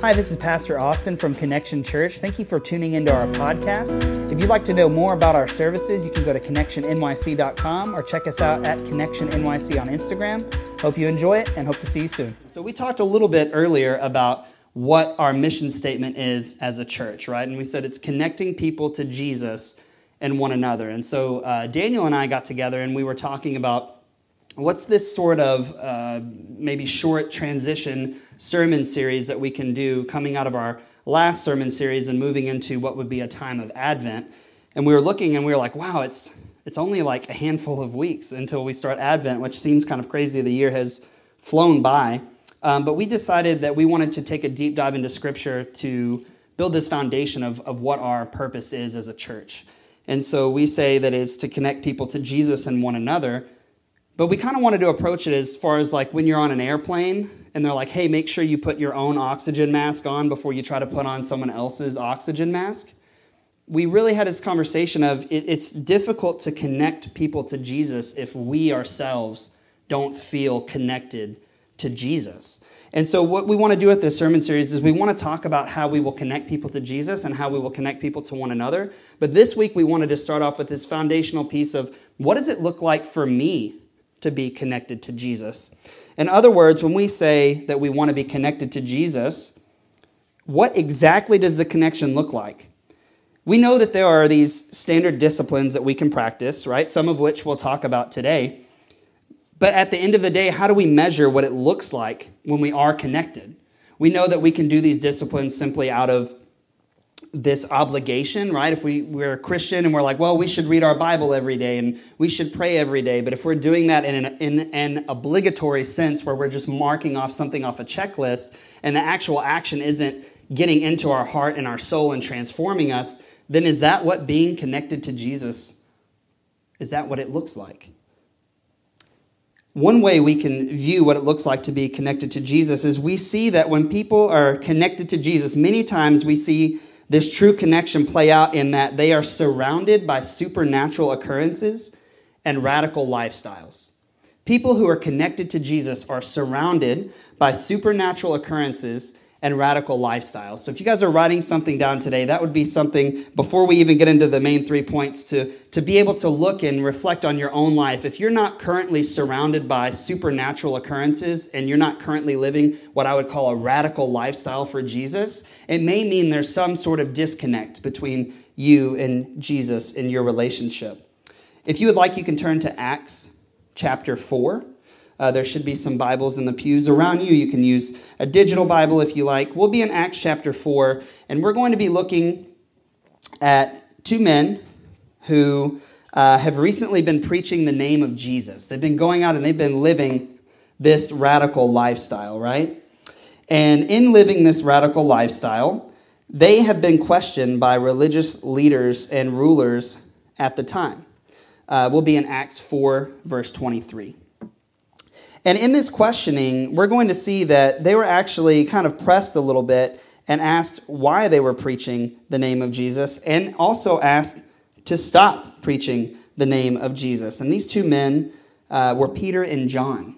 Hi, this is Pastor Austin from Connection Church. Thank you for tuning into our podcast. If you'd like to know more about our services, you can go to connectionnyc.com or check us out at connectionnyc on Instagram. Hope you enjoy it and hope to see you soon. So, we talked a little bit earlier about what our mission statement is as a church, right? And we said it's connecting people to Jesus and one another. And so, uh, Daniel and I got together and we were talking about what's this sort of uh, maybe short transition sermon series that we can do coming out of our last sermon series and moving into what would be a time of Advent? And we were looking and we were like, wow, it's, it's only like a handful of weeks until we start Advent, which seems kind of crazy. The year has flown by. Um, but we decided that we wanted to take a deep dive into Scripture to build this foundation of, of what our purpose is as a church. And so we say that it's to connect people to Jesus and one another but we kind of wanted to approach it as far as like when you're on an airplane and they're like, hey, make sure you put your own oxygen mask on before you try to put on someone else's oxygen mask. We really had this conversation of it, it's difficult to connect people to Jesus if we ourselves don't feel connected to Jesus. And so, what we want to do with this sermon series is we want to talk about how we will connect people to Jesus and how we will connect people to one another. But this week, we wanted to start off with this foundational piece of what does it look like for me to be connected to Jesus. In other words, when we say that we want to be connected to Jesus, what exactly does the connection look like? We know that there are these standard disciplines that we can practice, right? Some of which we'll talk about today. But at the end of the day, how do we measure what it looks like when we are connected? We know that we can do these disciplines simply out of this obligation, right? If we, we're a Christian and we're like, well, we should read our Bible every day and we should pray every day. But if we're doing that in an, in an obligatory sense where we're just marking off something off a checklist and the actual action isn't getting into our heart and our soul and transforming us, then is that what being connected to Jesus, is that what it looks like? One way we can view what it looks like to be connected to Jesus is we see that when people are connected to Jesus, many times we see this true connection play out in that they are surrounded by supernatural occurrences and radical lifestyles. People who are connected to Jesus are surrounded by supernatural occurrences and radical lifestyles. So if you guys are writing something down today, that would be something before we even get into the main three points to, to be able to look and reflect on your own life. If you're not currently surrounded by supernatural occurrences and you're not currently living what I would call a radical lifestyle for Jesus, it may mean there's some sort of disconnect between you and Jesus in your relationship. If you would like, you can turn to Acts chapter 4. Uh, there should be some Bibles in the pews around you. You can use a digital Bible if you like. We'll be in Acts chapter 4, and we're going to be looking at two men who uh, have recently been preaching the name of Jesus. They've been going out and they've been living this radical lifestyle, right? And in living this radical lifestyle, they have been questioned by religious leaders and rulers at the time. Uh, we'll be in Acts 4, verse 23. And in this questioning, we're going to see that they were actually kind of pressed a little bit and asked why they were preaching the name of Jesus, and also asked to stop preaching the name of Jesus. And these two men uh, were Peter and John.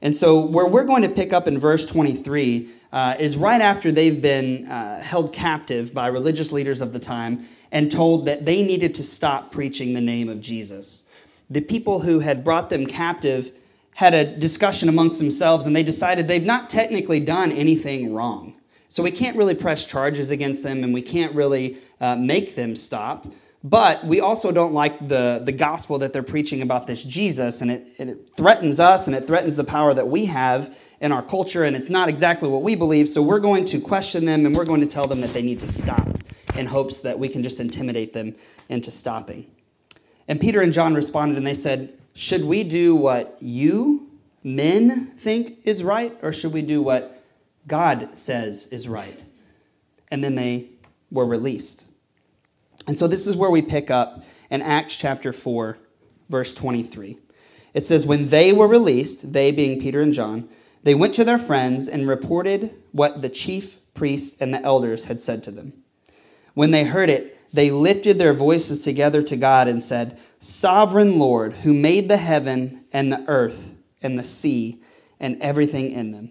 And so, where we're going to pick up in verse 23 uh, is right after they've been uh, held captive by religious leaders of the time and told that they needed to stop preaching the name of Jesus. The people who had brought them captive had a discussion amongst themselves and they decided they've not technically done anything wrong. So we can't really press charges against them and we can't really uh, make them stop. But we also don't like the, the gospel that they're preaching about this Jesus, and it, it threatens us and it threatens the power that we have in our culture, and it's not exactly what we believe. So we're going to question them and we're going to tell them that they need to stop in hopes that we can just intimidate them into stopping. And Peter and John responded and they said, should we do what you, men, think is right, or should we do what God says is right? And then they were released. And so this is where we pick up in Acts chapter 4, verse 23. It says, When they were released, they being Peter and John, they went to their friends and reported what the chief priests and the elders had said to them. When they heard it, they lifted their voices together to God and said, Sovereign Lord, who made the heaven and the earth and the sea and everything in them,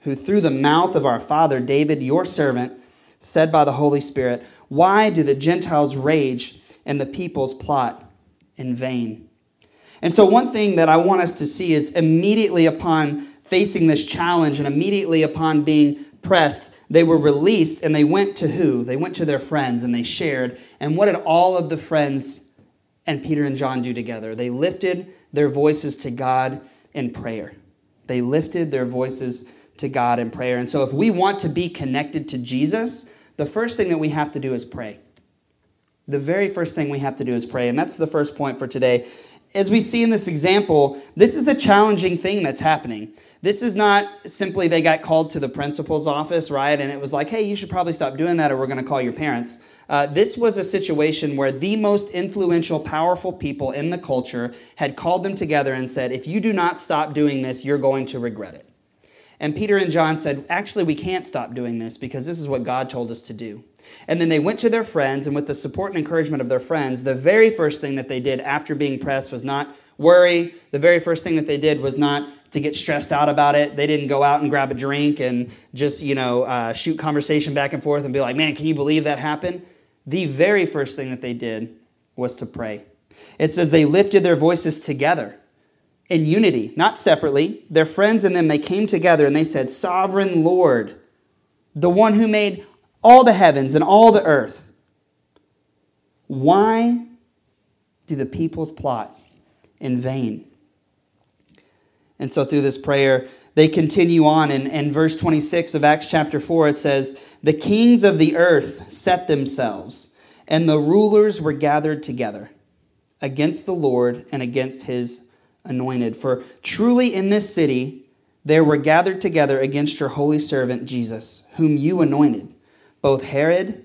who through the mouth of our father David, your servant, said by the Holy Spirit, Why do the Gentiles rage and the peoples plot in vain? And so, one thing that I want us to see is immediately upon facing this challenge and immediately upon being pressed, they were released and they went to who? They went to their friends and they shared. And what did all of the friends and Peter and John do together? They lifted their voices to God in prayer. They lifted their voices to God in prayer. And so, if we want to be connected to Jesus, the first thing that we have to do is pray. The very first thing we have to do is pray. And that's the first point for today. As we see in this example, this is a challenging thing that's happening. This is not simply they got called to the principal's office, right? And it was like, hey, you should probably stop doing that or we're going to call your parents. Uh, this was a situation where the most influential, powerful people in the culture had called them together and said, if you do not stop doing this, you're going to regret it. And Peter and John said, Actually, we can't stop doing this because this is what God told us to do. And then they went to their friends, and with the support and encouragement of their friends, the very first thing that they did after being pressed was not worry. The very first thing that they did was not to get stressed out about it. They didn't go out and grab a drink and just, you know, uh, shoot conversation back and forth and be like, man, can you believe that happened? The very first thing that they did was to pray. It says they lifted their voices together in unity, not separately. Their friends and them, they came together and they said, Sovereign Lord, the one who made all the heavens and all the earth, why do the peoples plot in vain? And so through this prayer, they continue on. And in verse 26 of Acts chapter 4, it says, The kings of the earth set themselves, and the rulers were gathered together against the Lord and against his anointed. For truly in this city there were gathered together against your holy servant Jesus, whom you anointed, both Herod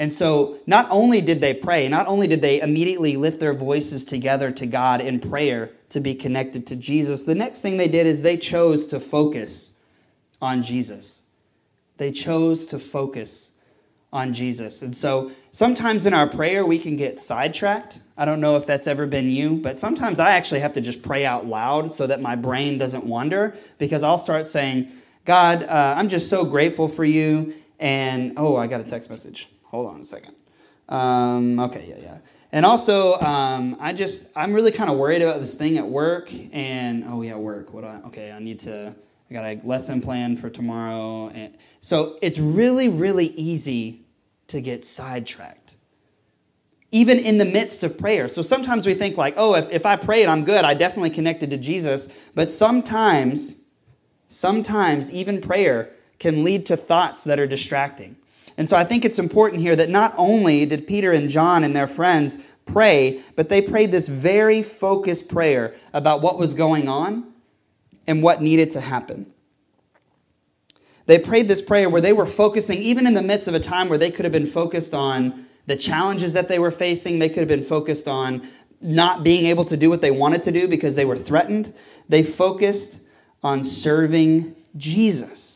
And so, not only did they pray, not only did they immediately lift their voices together to God in prayer to be connected to Jesus, the next thing they did is they chose to focus on Jesus. They chose to focus on Jesus. And so, sometimes in our prayer, we can get sidetracked I don't know if that's ever been you, but sometimes I actually have to just pray out loud so that my brain doesn't wander because I'll start saying, God, uh, I'm just so grateful for you. And oh, I got a text message. Hold on a second. Um, okay, yeah, yeah. And also, um, I just, I'm really kind of worried about this thing at work. And oh, yeah, work. What? I, okay, I need to, I got a lesson plan for tomorrow. And so it's really, really easy to get sidetracked even in the midst of prayer. So sometimes we think, like, oh, if, if I prayed, I'm good. I definitely connected to Jesus. But sometimes, sometimes even prayer can lead to thoughts that are distracting. And so I think it's important here that not only did Peter and John and their friends pray, but they prayed this very focused prayer about what was going on and what needed to happen. They prayed this prayer where they were focusing, even in the midst of a time where they could have been focused on the challenges that they were facing. They could have been focused on not being able to do what they wanted to do because they were threatened. They focused on serving Jesus.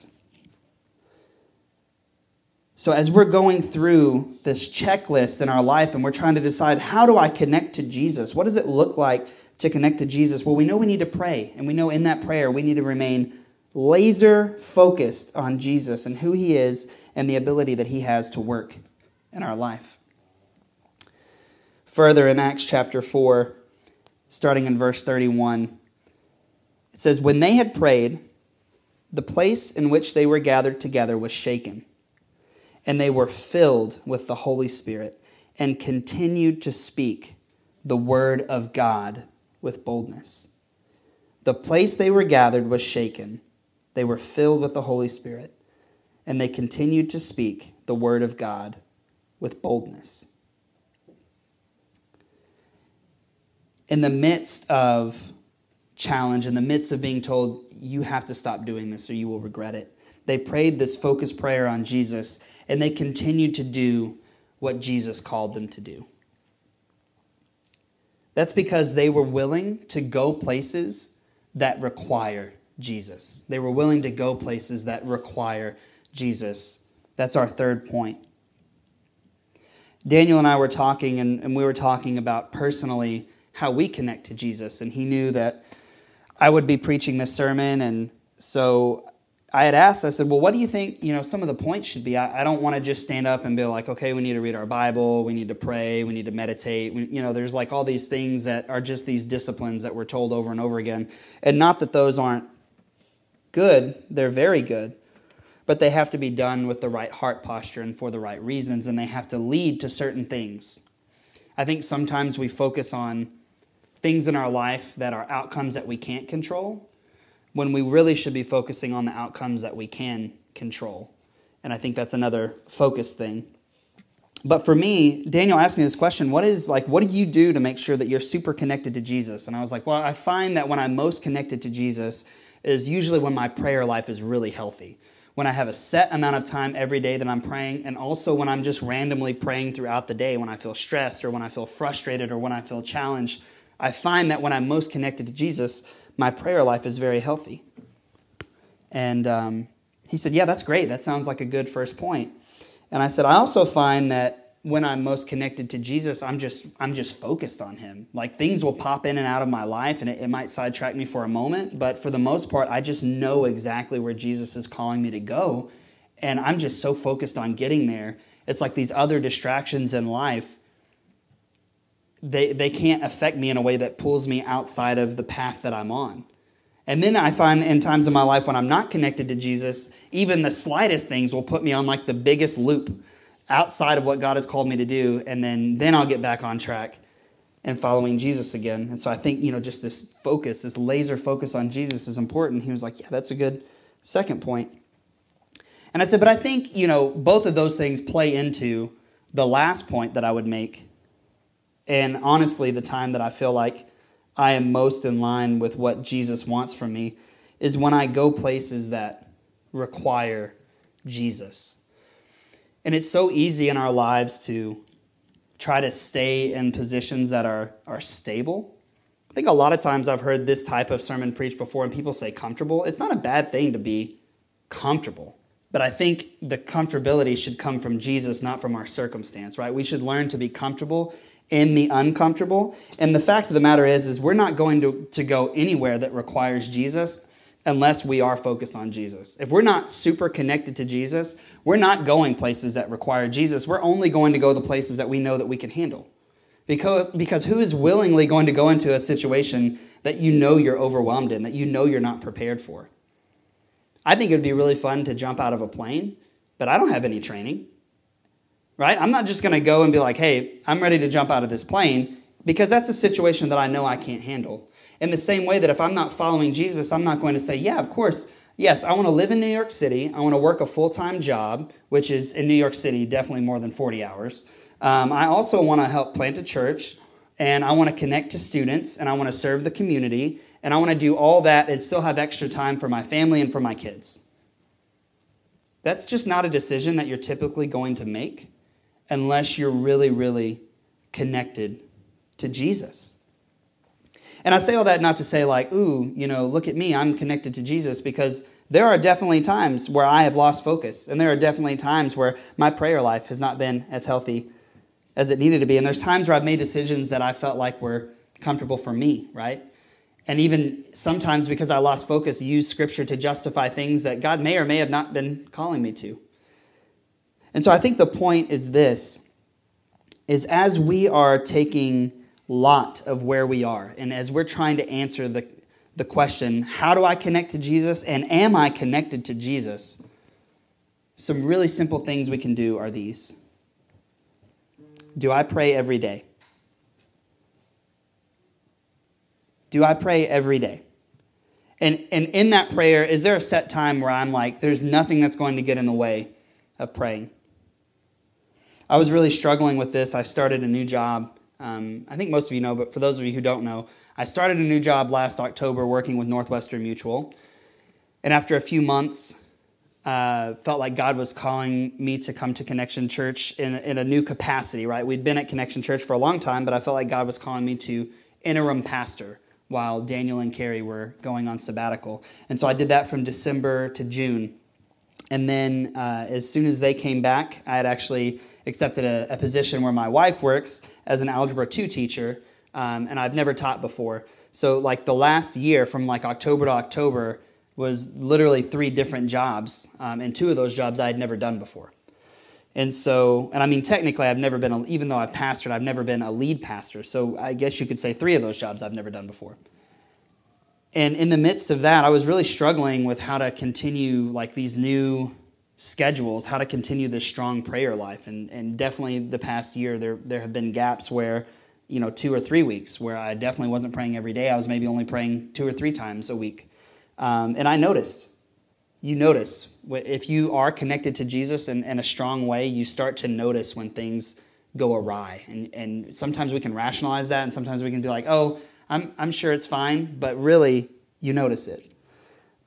So, as we're going through this checklist in our life and we're trying to decide how do I connect to Jesus? What does it look like to connect to Jesus? Well, we know we need to pray, and we know in that prayer we need to remain laser focused on Jesus and who he is and the ability that he has to work in our life. Further in Acts chapter 4, starting in verse 31, it says, When they had prayed, the place in which they were gathered together was shaken, and they were filled with the Holy Spirit and continued to speak the word of God with boldness. The place they were gathered was shaken. They were filled with the Holy Spirit, and they continued to speak the word of God with boldness. In the midst of challenge, in the midst of being told, you have to stop doing this or you will regret it, they prayed this focused prayer on Jesus. And they continued to do what Jesus called them to do. That's because they were willing to go places that require Jesus. They were willing to go places that require Jesus. That's our third point. Daniel and I were talking, and, and we were talking about personally how we connect to Jesus. And he knew that I would be preaching this sermon. And so I had asked, I said, Well, what do you think, you know, some of the points should be? I, I don't want to just stand up and be like, okay, we need to read our Bible, we need to pray, we need to meditate. We, you know, there's like all these things that are just these disciplines that we're told over and over again. And not that those aren't good, they're very good but they have to be done with the right heart posture and for the right reasons, and they have to lead to certain things. I think sometimes we focus on things in our life that are outcomes that we can't control when we really should be focusing on the outcomes that we can control. And I think that's another focus thing. But for me, Daniel asked me this question, what is like what do you do to make sure that you're super connected to Jesus? And I was like, well, I find that when I'm most connected to Jesus is usually when my prayer life is really healthy when I have a set amount of time every day that I'm praying, and also when I'm just randomly praying throughout the day when I feel stressed or when I feel frustrated or when I feel challenged. I find that when I'm most connected to Jesus, my prayer life is very healthy. And um, he said, Yeah, that's great. That sounds like a good first point. And I said, I also find that when I'm most connected to Jesus, I'm just I'm just focused on him. Like things will pop in and out of my life and it, it, might sidetrack me for a moment, but for the most part, I just know exactly where Jesus is calling me to go. And I'm just so focused on getting there. It's like these other distractions in life, they, they can't affect me in a way that pulls me outside of the path that I'm on. And then I find in times of my life when I'm not connected to Jesus, even the slightest things will put me on like the biggest loop outside of what God has called me to do, and then then I'll get back on track and following Jesus again. And so I think, you know, just this focus, this laser focus on Jesus is important. He was like, yeah, that's a good second point. And I said, but I think, you know, both of those things play into the last point that I would make. And honestly, the time that I feel like I am most in line with what Jesus wants from me is when I go places that require Jesus. And it's so easy in our lives to try to stay in positions that are, are stable. I think a lot of times I've heard this type of sermon preached before, and people say comfortable. It's not a bad thing to be comfortable. But I think the comfortability should come from Jesus, not from our circumstance, right? We should learn to be comfortable in the uncomfortable. And the fact of the matter is, is we're not going to, to go anywhere that requires Jesus unless we are focused on Jesus. If we're not super connected to Jesus, we're not going places that require Jesus. We're only going to go the places that we know that we can handle. Because, because who is willingly going to go into a situation that you know you're overwhelmed in, that you know you're not prepared for? I think it would be really fun to jump out of a plane, but I don't have any training. Right? I'm not just going to go and be like, hey, I'm ready to jump out of this plane because that's a situation that I know I can't handle. In the same way that if I'm not following Jesus, I'm not going to say, yeah, of course, yes, I want to live in New York City. I want to work a full time job, which is in New York City, definitely more than 40 hours. Um, I also want to help plant a church, and I want to connect to students, and I want to serve the community, and I want to do all that and still have extra time for my family and for my kids. That's just not a decision that you're typically going to make unless you're really, really connected to Jesus. And I say all that not to say, like, ooh, you know, look at me, I'm connected to Jesus, because there are definitely times where I have lost focus. And there are definitely times where my prayer life has not been as healthy as it needed to be. And there's times where I've made decisions that I felt like were comfortable for me, right? And even sometimes because I lost focus, use scripture to justify things that God may or may have not been calling me to. And so I think the point is this is as we are taking lot of where we are. And as we're trying to answer the, the question, how do I connect to Jesus and am I connected to Jesus? Some really simple things we can do are these Do I pray every day? Do I pray every day? And, and in that prayer, is there a set time where I'm like, there's nothing that's going to get in the way of praying? I was really struggling with this. I started a new job um, I think most of you know, but for those of you who don't know, I started a new job last October working with Northwestern Mutual. And after a few months, uh, felt like God was calling me to come to Connection Church in, in a new capacity, right? We'd been at Connection Church for a long time, but I felt like God was calling me to interim pastor while Daniel and Carrie were going on sabbatical. And so I did that from December to June. And then uh, as soon as they came back, I had actually accepted a, a, position where my wife works as an Algebra 2 teacher, um, and I've never taught before. So, like the last year, from like October to October, was literally three different jobs, um, and two of those jobs I had never done before. And so, and I mean, technically, I've never been, a, even though I've pastored, I've never been a lead pastor. So I guess you could say three of those jobs I've never done before. And in the midst of that, I was really struggling with how to continue like these new schedules, how to continue this strong prayer life. And, and definitely the past year, there, there have been gaps where, you know, two or three weeks where I definitely wasn't praying every day. I was maybe only praying two or three times a week. Um, and I noticed, you notice, if you are connected to Jesus in, in a strong way, you start to notice when things go awry. And, and sometimes we can rationalize that, and sometimes we can be like, oh, I'm, I'm sure it's fine, but really, you notice it.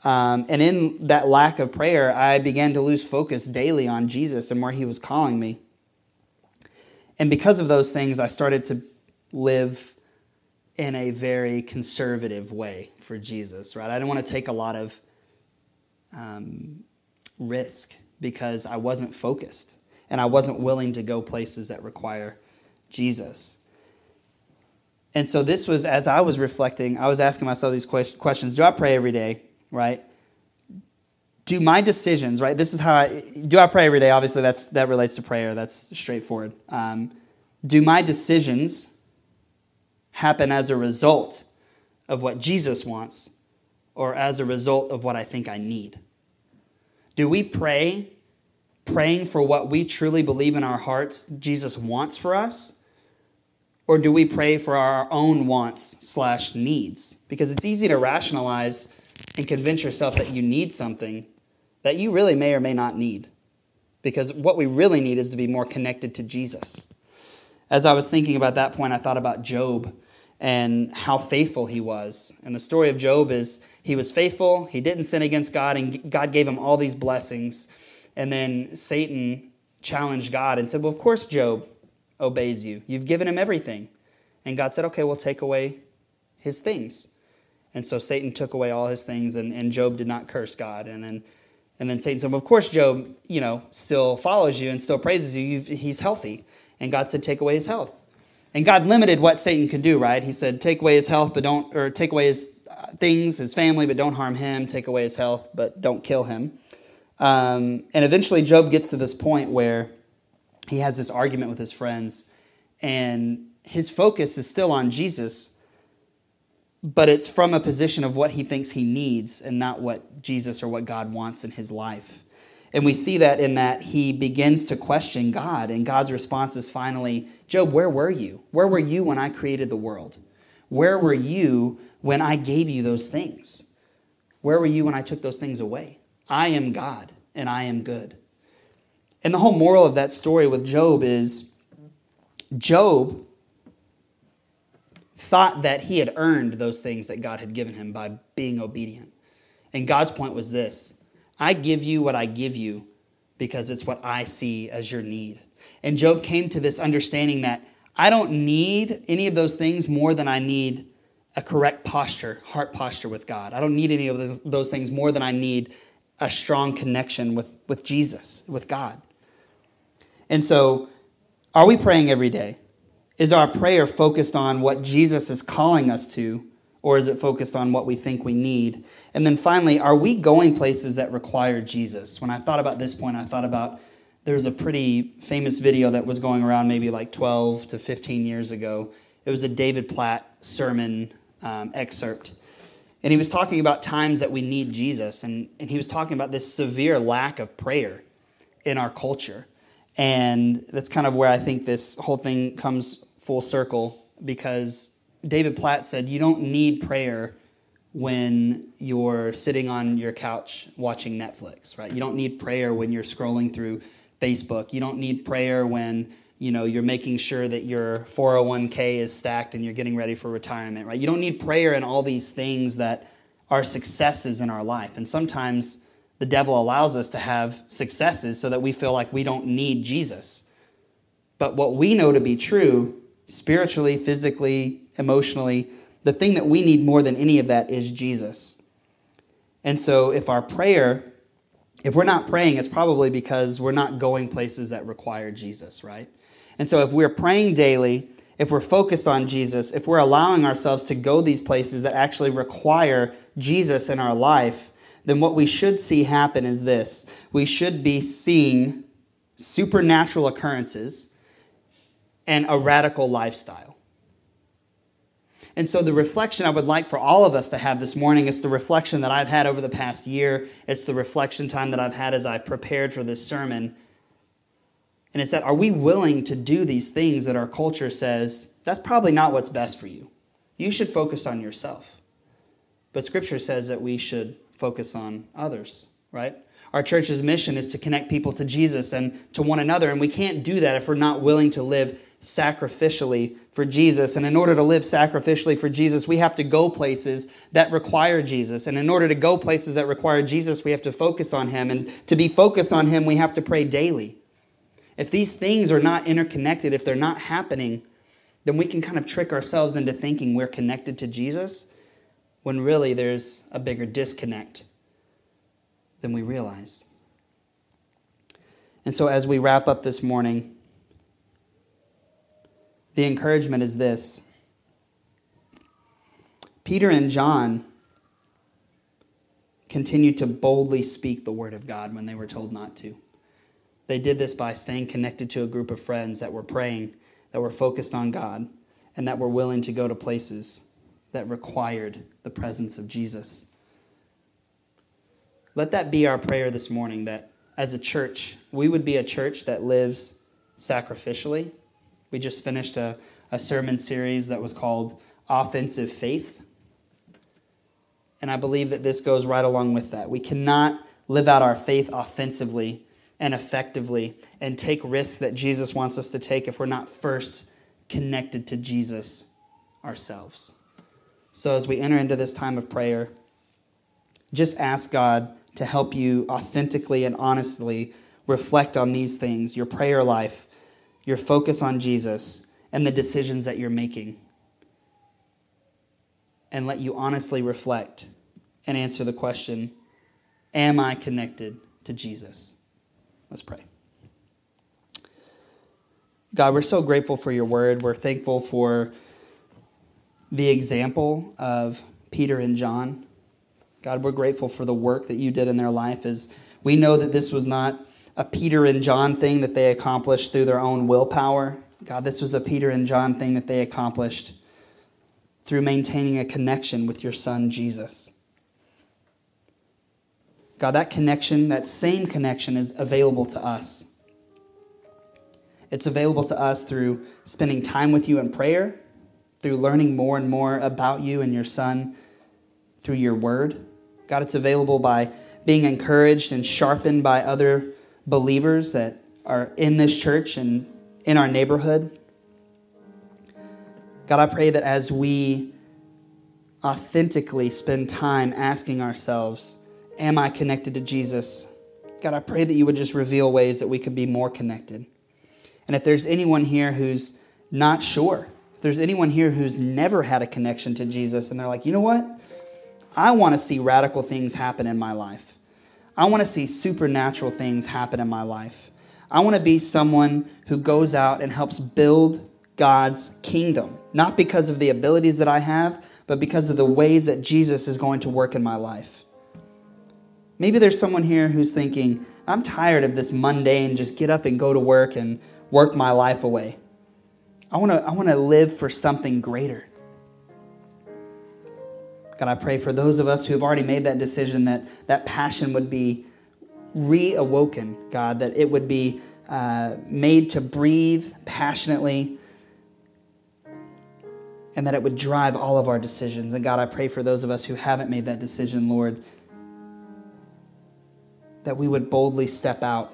Um, and in that lack of prayer, I began to lose focus daily on Jesus and where he was calling me. And because of those things, I started to live in a very conservative way for Jesus, right? I didn't want to take a lot of um, risk because I wasn't focused and I wasn't willing to go places that require Jesus. And so this was as I was reflecting, I was asking myself these questions. Do I pray every day, right? Do my decisions, right? This is how I do I pray every day. Obviously, that's that relates to prayer. That's straightforward. Um, do my decisions happen as a result of what Jesus wants or as a result of what I think I need? Do we pray praying for what we truly believe in our hearts Jesus wants for us? Or do we pray for our own wants slash needs? Because it's easy to rationalize and convince yourself that you need something that you really may or may not need. Because what we really need is to be more connected to Jesus. As I was thinking about that point, I thought about Job and how faithful he was. And the story of Job is he was faithful, he didn't sin against God, and God gave him all these blessings. And then Satan challenged God and said, Well, of course, Job obeys you. You've given him everything. And God said, Okay, we'll take away his things. And so Satan took away all his things, and, and Job did not curse God. And then, and then Satan said, well, Of course, Job, you know, still follows you and still praises you. You've, he's healthy. And God said, Take away his health. And God limited what Satan could do, right? He said, take away his health, but don't, or take away his uh, things, his family, but don't harm him. Take away his health, but don't kill him. Um, and eventually, Job gets to this point where he has this argument with his friends, and his focus is still on Jesus, but it's from a position of what he thinks he needs and not what Jesus or what God wants in his life. And we see that in that he begins to question God, and God's response is finally, Job, where were you? Where were you when I created the world? Where were you when I gave you those things? Where were you when I took those things away? I am God, and I am good. And the whole moral of that story with Job is Job thought that he had earned those things that God had given him by being obedient. And God's point was this I give you what I give you because it's what I see as your need. And Job came to this understanding that I don't need any of those things more than I need a correct posture, heart posture with God. I don't need any of those, things more than I need a strong connection with, with Jesus, with God. And so, are we praying every day? Is our prayer focused on what Jesus is calling us to, or is it focused on what we think we need? And then finally, are we going places that require Jesus? When I thought about this point, I thought about there's a pretty famous video that was going around maybe like 12 to 15 years ago. It was a David Platt sermon um, excerpt. And he was talking about times that we need Jesus. And, and he was talking about this severe lack of prayer in our culture. And that's kind of where I think this whole thing comes full circle because David Platt said, You don't need prayer when you're sitting on your couch watching Netflix, right? You don't need prayer when you're scrolling through Facebook. You don't need prayer when you know you're making sure that your 401k is stacked and you're getting ready for retirement, right? You don't need prayer in all these things that are successes in our life. And sometimes The devil allows us to have successes so that we feel like we don't need Jesus. But what we know to be true, spiritually, physically, emotionally, the thing that we need more than any of that is Jesus. And so if our prayer, if we're not praying, it's probably because we're not going places that require Jesus, right? And so if we're praying daily, if we're focused on Jesus, if we're allowing ourselves to go these places that actually require Jesus in our life, then what we should see happen is this. We should be seeing supernatural occurrences and a radical lifestyle. And so, the reflection I would like for all of us to have this morning is the reflection that I've had over the past year. It's the reflection time that I've had as I prepared for this sermon. And it's that are we willing to do these things that our culture says that's probably not what's best for you? You should focus on yourself. But Scripture says that we should focus on others, right? Our church's mission is to connect people to Jesus and to one another, and we can't do that if we're not willing to live sacrificially for Jesus. And in order to live sacrificially for Jesus, we have to go places that require Jesus. And in order to go places that require Jesus, we have to focus on Him. And to be focused on Him, we have to pray daily. If these things are not interconnected, if they're not happening, then we can kind of trick ourselves into thinking we're connected to Jesus when really there's a bigger disconnect than we realize. And so, as we wrap up this morning, the encouragement is this Peter and John continued to boldly speak the word of God when they were told not to. They did this by staying connected to a group of friends that were praying, that were focused on God, and that were willing to go to places that required the presence of Jesus. Let that be our prayer this morning that as a church, we would be a church that lives sacrificially. We just finished a, a sermon series that was called Offensive Faith. And I believe that this goes right along with that. We cannot live out our faith offensively and effectively and take risks that Jesus wants us to take if we're not first connected to Jesus ourselves. So, as we enter into this time of prayer, just ask God to help you authentically and honestly reflect on these things your prayer life, your focus on Jesus, and the decisions that you're making. And let you honestly reflect and answer the question Am I connected to Jesus? Let's pray. God, we're so grateful for your word. We're thankful for the example of Peter and John. God, we're grateful for the work that you did in their life as we know that this was not a Peter and John thing that they accomplished through their own willpower. God, this was a Peter and John thing that they accomplished through maintaining a connection with your son, Jesus. God, that connection, that same connection is available to us. It's available to us through spending time with you in prayer, through learning more and more about you and your Son through your word. God, it's available by being encouraged and sharpened by other believers that are in this church and in our neighborhood. God, I pray that as we authentically spend time asking ourselves, Am I connected to Jesus? God, I pray that you would just reveal ways that we could be more connected. And if there's anyone here who's not sure, if there's anyone here who's never had a connection to Jesus and they're like, you know what? I want to see radical things happen in my life. I want to see supernatural things happen in my life. I want to be someone who goes out and helps build God's kingdom, not because of the abilities that I have, but because of the ways that Jesus is going to work in my life. Maybe there's someone here who's thinking, I'm tired of this mundane, just get up and go to work and work my life away. I want to I want to live for something greater. God, I pray for those of us who have already made that decision that that passion would be reawoken, God, that it would be uh, made to breathe passionately and that it would drive all of our decisions. And God, I pray for those of us who haven't made that decision, Lord, that we would boldly step out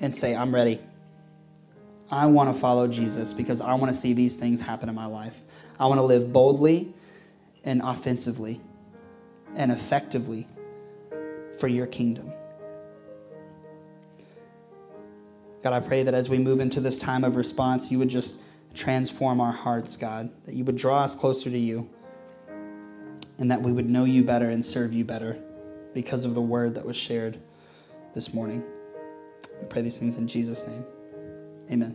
and say, I'm ready. I want to follow Jesus because I want to see these things happen in my life. I want to live boldly and offensively and effectively for your kingdom. God, I pray that as we move into this time of response, you would just transform our hearts, God, that you would draw us closer to you, and that we would know you better and serve you better because of the word that was shared this morning. I pray these things in Jesus' name. Amen.